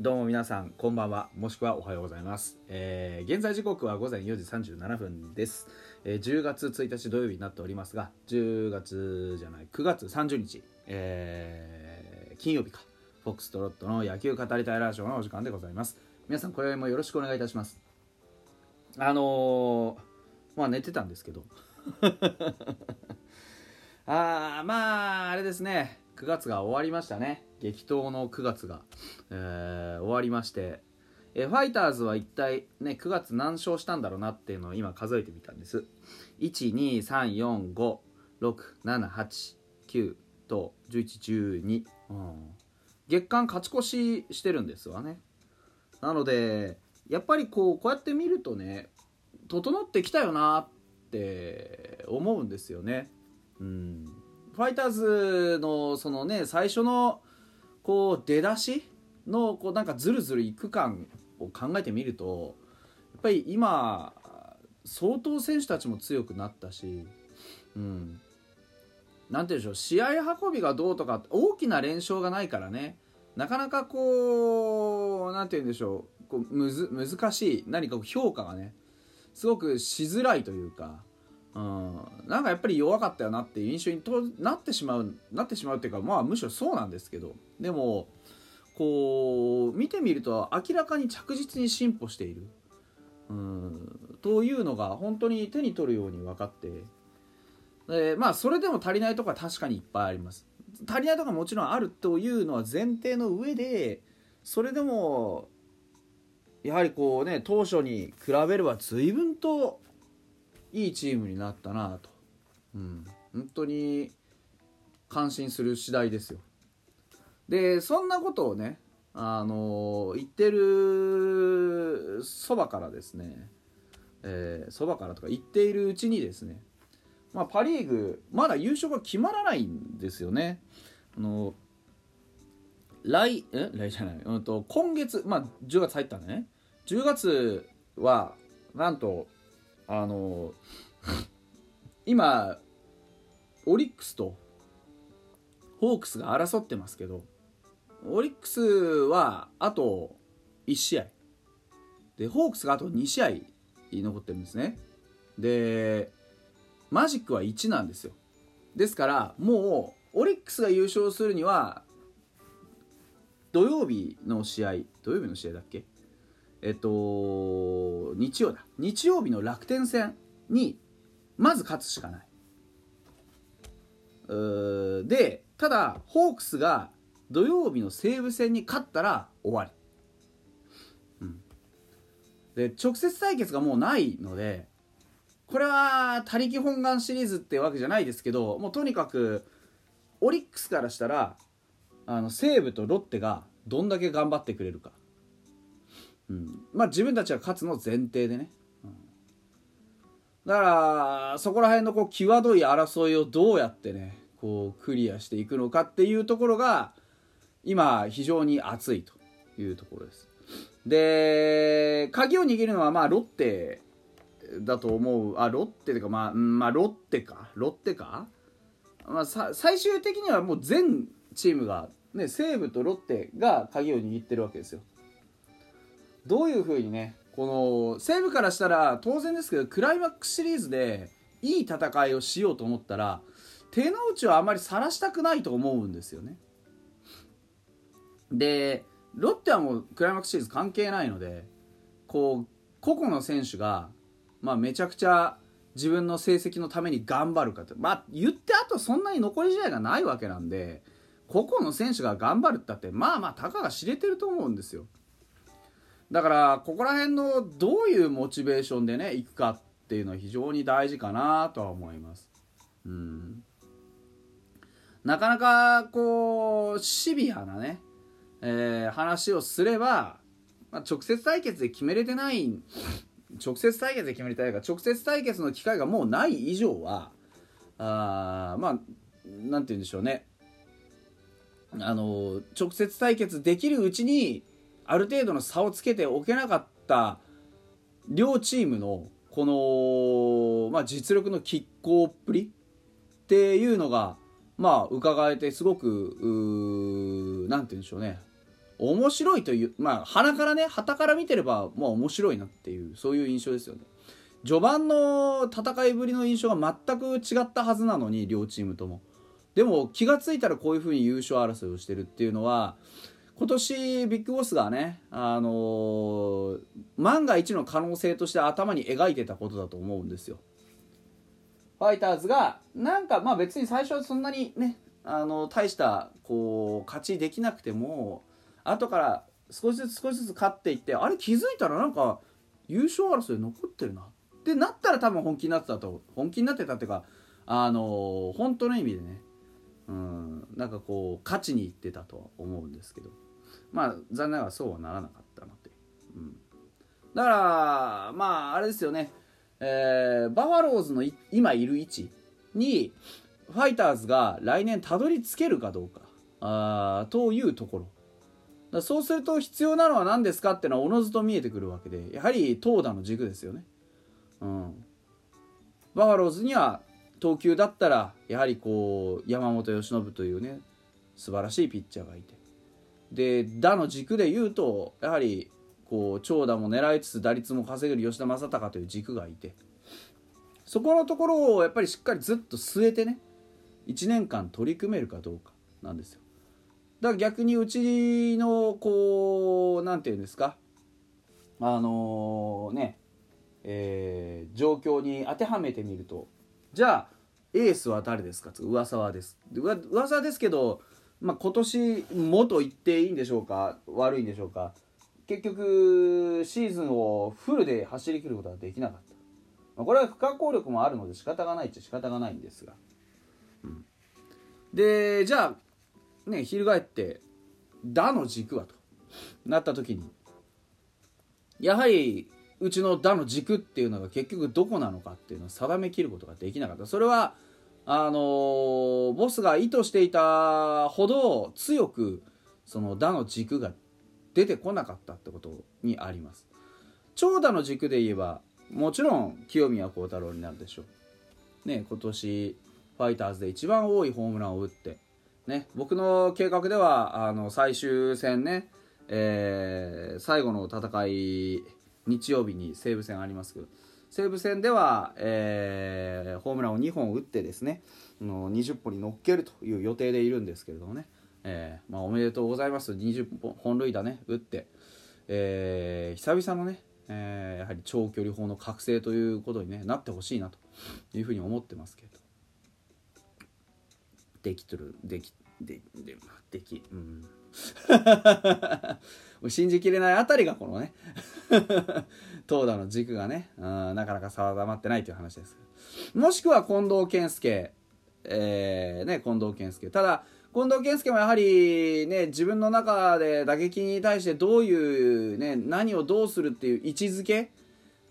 どうも皆さんこんばんは。もしくはおはようございます、えー現在時刻は午前4時37分です、えー10月1日土曜日になっておりますが10月じゃない9月30日、えー金曜日か。フォックストロットの野球語りたいラジオのお時間でございます。皆さんこれもよろしくお願いいたします。あのーまあ寝てたんですけど。あーまああれですね。9月が終わりましたね。激闘の9月が、えー終わりましてえーファイターズは一体ね9月何勝したんだろうなっていうのを今数えてみたんです。123456789と1112、うん、月間勝ち越ししてるんですわね。なのでやっぱりこうこうやって見るとね整ってきたよなって思うんですよね。うん。ファイターズのそのね最初のこう出だしのこうなんかずるずるいく感を考えてみるとやっぱり今相当選手たちも強くなったし、うん、なんて言うんでしょう試合運びがどうとか大きな連勝がないからね。なかなかこうなんて言うんでしょうこうむず難しい何か評価がねすごくしづらいというか、うん、なんかやっぱり弱かったよなっていう印象にとなってしまうなってしまうっていうかまあむしろそうなんですけど。でもこう見てみると明らかに着実に進歩している、うん、というのが本当に手に取るように分かって。でまあそれでも足りないところは確かにいっぱいあります。足りないところはもちろんあるというのは前提の上でそれでもやはりこうね当初に比べれば随分といいチームになったなと、うん、本当に感心する次第ですよ。でそんなことをねあの言ってるそばからですねそば、からとか言っているうちにですね、まあ、パ・リーグまだ優勝が決まらないんですよね。あの来え？来じゃない、うん、と今月、まあ、10月入ったんでね。10月はなんとあの今オリックスとホークスが争ってますけどオリックスはあと1試合。でホークスがあと2試合残ってるんですね。でマジックは1なんですよ。ですからもうオリックスが優勝するには土曜日の試合土曜日の試合だっけえっと日曜だ。日曜日の楽天戦にまず勝つしかない。でただホークスが土曜日の西武戦に勝ったら終わり、うん、で直接対決がもうないのでこれは他力本願シリーズってわけじゃないですけどもうとにかくオリックスからしたらあの西武とロッテがどんだけ頑張ってくれるか、うん、まあ自分たちは勝つの前提でね、だからそこら辺のこう際どい争いをどうやってねこうクリアしていくのかっていうところが今非常に熱いというところです。で鍵を握るのはまあロッテだと思う。あロッテというかまあ、まあロッテか。ロッテか、まあ、最終的にはもう全チームが、ね、西武とロッテが鍵を握ってるわけですよ。どういうふうにねこの西武からしたら当然ですけどクライマックスシリーズでいい戦いをしようと思ったら手の内はあまり晒したくないと思うんですよね。でロッテはもうクライマックスシリーズ関係ないのでこう個々の選手が、まあ、めちゃくちゃ自分の成績のために頑張るかってまあ言ってあとそんなに残り試合がないわけなんで個々の選手が頑張るったってまあまあたかが知れてると思うんですよ。だからここら辺のどういうモチベーションでねいくかっていうのは非常に大事かなとは思います。うん。なかなかこうシビアなねえー、話をすれば、まあ、直接対決で決めれてない直接対決で決めれてないか直接対決の機会がもうない以上はあまあなんて言うんでしょうね。あの直接対決できるうちにある程度の差をつけておけなかった両チームのこの、まあ、実力の拮抗っぷりっていうのがまあ伺えてすごく何て言うんでしょうね。面白いというまあ鼻からね旗から見てればまあ面白いなっていうそういう印象ですよね。序盤の戦いぶりの印象が全く違ったはずなのに両チームとも。でも気が付いたらこういうふうに優勝争いをしてるっていうのは今年ビッグボスがね、あのー、万が一の可能性として頭に描いてたことだと思うんですよ。ファイターズがなんかまあ別に最初はそんなにねあの大したこう勝ちできなくても後から少しずつ少しずつ勝っていってあれ気づいたらなんか優勝争い残ってるなってなったら多分本気になってたと本気になってたっていうかあの本当の意味でねうんなんかこう勝ちにいってたとは思うんですけどまあ残念ながらそうはならなかったなって、うん、だからまああれですよね、えー、バファローズの今いる位置にファイターズが来年たどり着けるかどうか。あというところ。だそうすると必要なのは何ですかってのはおのずと見えてくるわけで。やはり投打の軸ですよね、うん、バファローズには投球だったらやはりこう山本由伸というね素晴らしいピッチャーがいて。で打の軸で言うとやはりこう長打も狙いつつ打率も稼げる吉田正尚という軸がいてそこのところをやっぱりしっかりずっと据えてね1年間取り組めるかどうかなんですよ。だから逆にうちのこう何て言うんですかあのー、ねえー、状況に当てはめてみるとじゃあエースは誰ですか噂はです。噂ですけど、まあ、今年もと言っていいんでしょうか悪いんでしょうか。結局シーズンをフルで走りきることができなかった、まあ、これは不可抗力もあるので仕方がないっちゃ仕方がないんですが、うん、でじゃあね翻って「打の軸は」となった時にやはりうちの打の軸っていうのが結局どこなのかっていうのを定めきることができなかった。それはあの、ボスが意図していたほど強くその打の軸が出てこなかったってことにあります。長打の軸で言えばもちろん清宮幸太郎になるでしょう。ね今年ファイターズで一番多いホームランを打ってね僕の計画ではあの最終戦ね、えー、最後の戦い日曜日に西武戦ありますけど西武戦では、えー、ホームランを2本打ってですねの20本に乗っけるという予定でいるんですけれどもね、えーまあ、おめでとうございます。20本塁打ね打って、えー、久々のね、えー、やはり長距離砲の覚醒ということに、ね、なってほしいなというふうに思ってますけど。できとるできででできうん。信じきれないあたりがこのね 投打の軸がね、うん、なかなか定まってないという話です。もしくは近藤健介えー、ね近藤健介。ただ近藤健介もやはりね自分の中で打撃に対してどういうね何をどうするっていう位置づけ、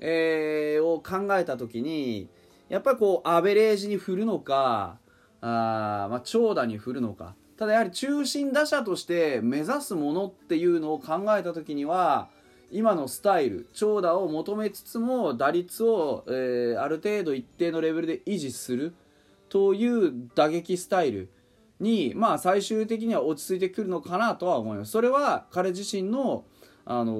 えー、を考えた時にやっぱりこうアベレージに振るのかあ、まあ、長打に振るのか。ただやはり中心打者として目指すものっていうのを考えた時には今のスタイル長打を求めつつも打率を、えー、ある程度一定のレベルで維持するという打撃スタイルにまあ最終的には落ち着いてくるのかなとは思います。それは彼自身のあの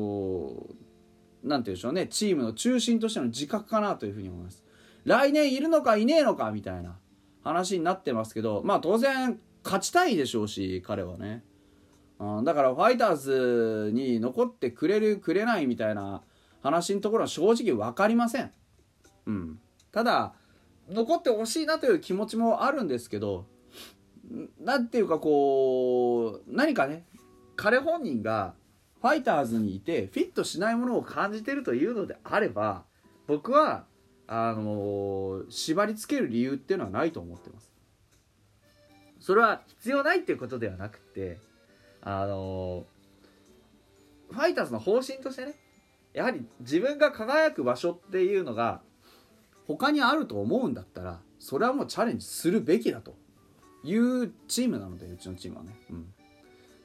ー、なんて言うんでしょうねチームの中心としての自覚かなというふうに思います。来年いるのかいねえのかみたいな話になってますけどまあ当然勝ちたいでしょうし彼はね。うん、だからファイターズに残ってくれるくれないみたいな話のところは正直分かりません、うん、ただ残ってほしいなという気持ちもあるんですけど何ていうかこう何かね彼本人がファイターズにいてフィットしないものを感じてるというのであれば僕はあのー、縛り付ける理由っていうのはないと思ってます。それは必要ないっていうことではなくてあのファイターズの方針としてねやはり自分が輝く場所っていうのが他にあると思うんだったらそれはもうチャレンジするべきだと。いうチームなのでうちのチームはね、うん、だ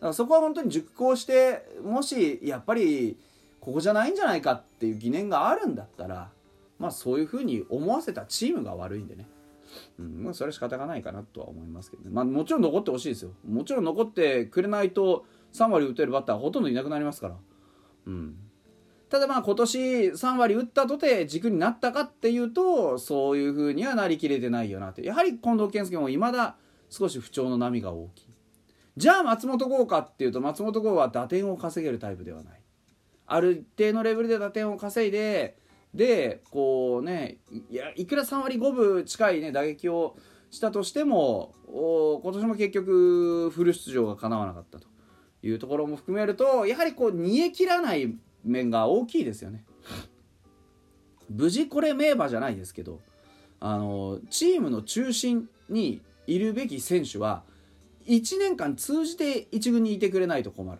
からそこは本当に熟考してもしやっぱりここじゃないんじゃないかっていう疑念があるんだったらまあそういうふうに思わせたチームが悪いんでね。うん、まあ、それは仕方がないかなとは思いますけどね。まあ、もちろん残ってほしいですよ。もちろん残ってくれないと、3割打てるバッターほとんどいなくなりますから、うん、ただまあ今年3割打ったとて軸になったかっていうとそういうふうにはなりきれてないよなって。やはり近藤健介もいまだ少し不調の波が大きい。じゃあ松本剛かっていうと松本剛は打点を稼げるタイプではない。ある一定のレベルで打点を稼いででこうねいやいくら3割5分近いね打撃をしたとしても今年も結局フル出場がかなわなかったというところも含めるとやはりこう煮え切らない面が大きいですよね。無事これ名馬じゃないですけどあのチームの中心にいるべき選手は1年間通じて1軍にいてくれないと困る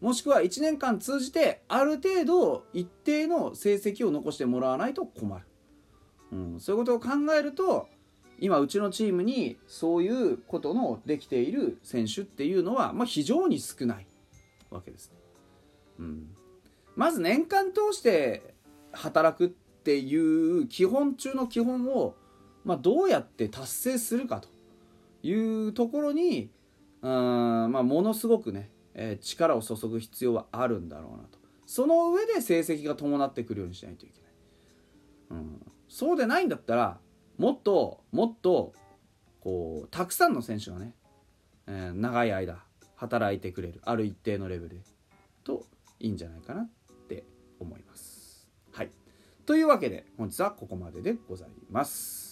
もしくは1年間通じてある程度一定の成績を残してもらわないと困る、うん、そういうことを考えると今うちのチームにそういうことのできている選手っていうのは、まあ、非常に少ないわけですね。うん、まず年間通して働くっていう基本中の基本を、まあ、どうやって達成するかというところにうん、まあ、ものすごくね、えー、力を注ぐ必要はあるんだろうなとその上で成績が伴ってくるようにしないといけない、うん、そうでないんだったらもっともっとこうたくさんの選手がね、えー、長い間働いてくれるある一定のレベルでといいんじゃないかなって思います。はい、というわけで本日はここまででございます。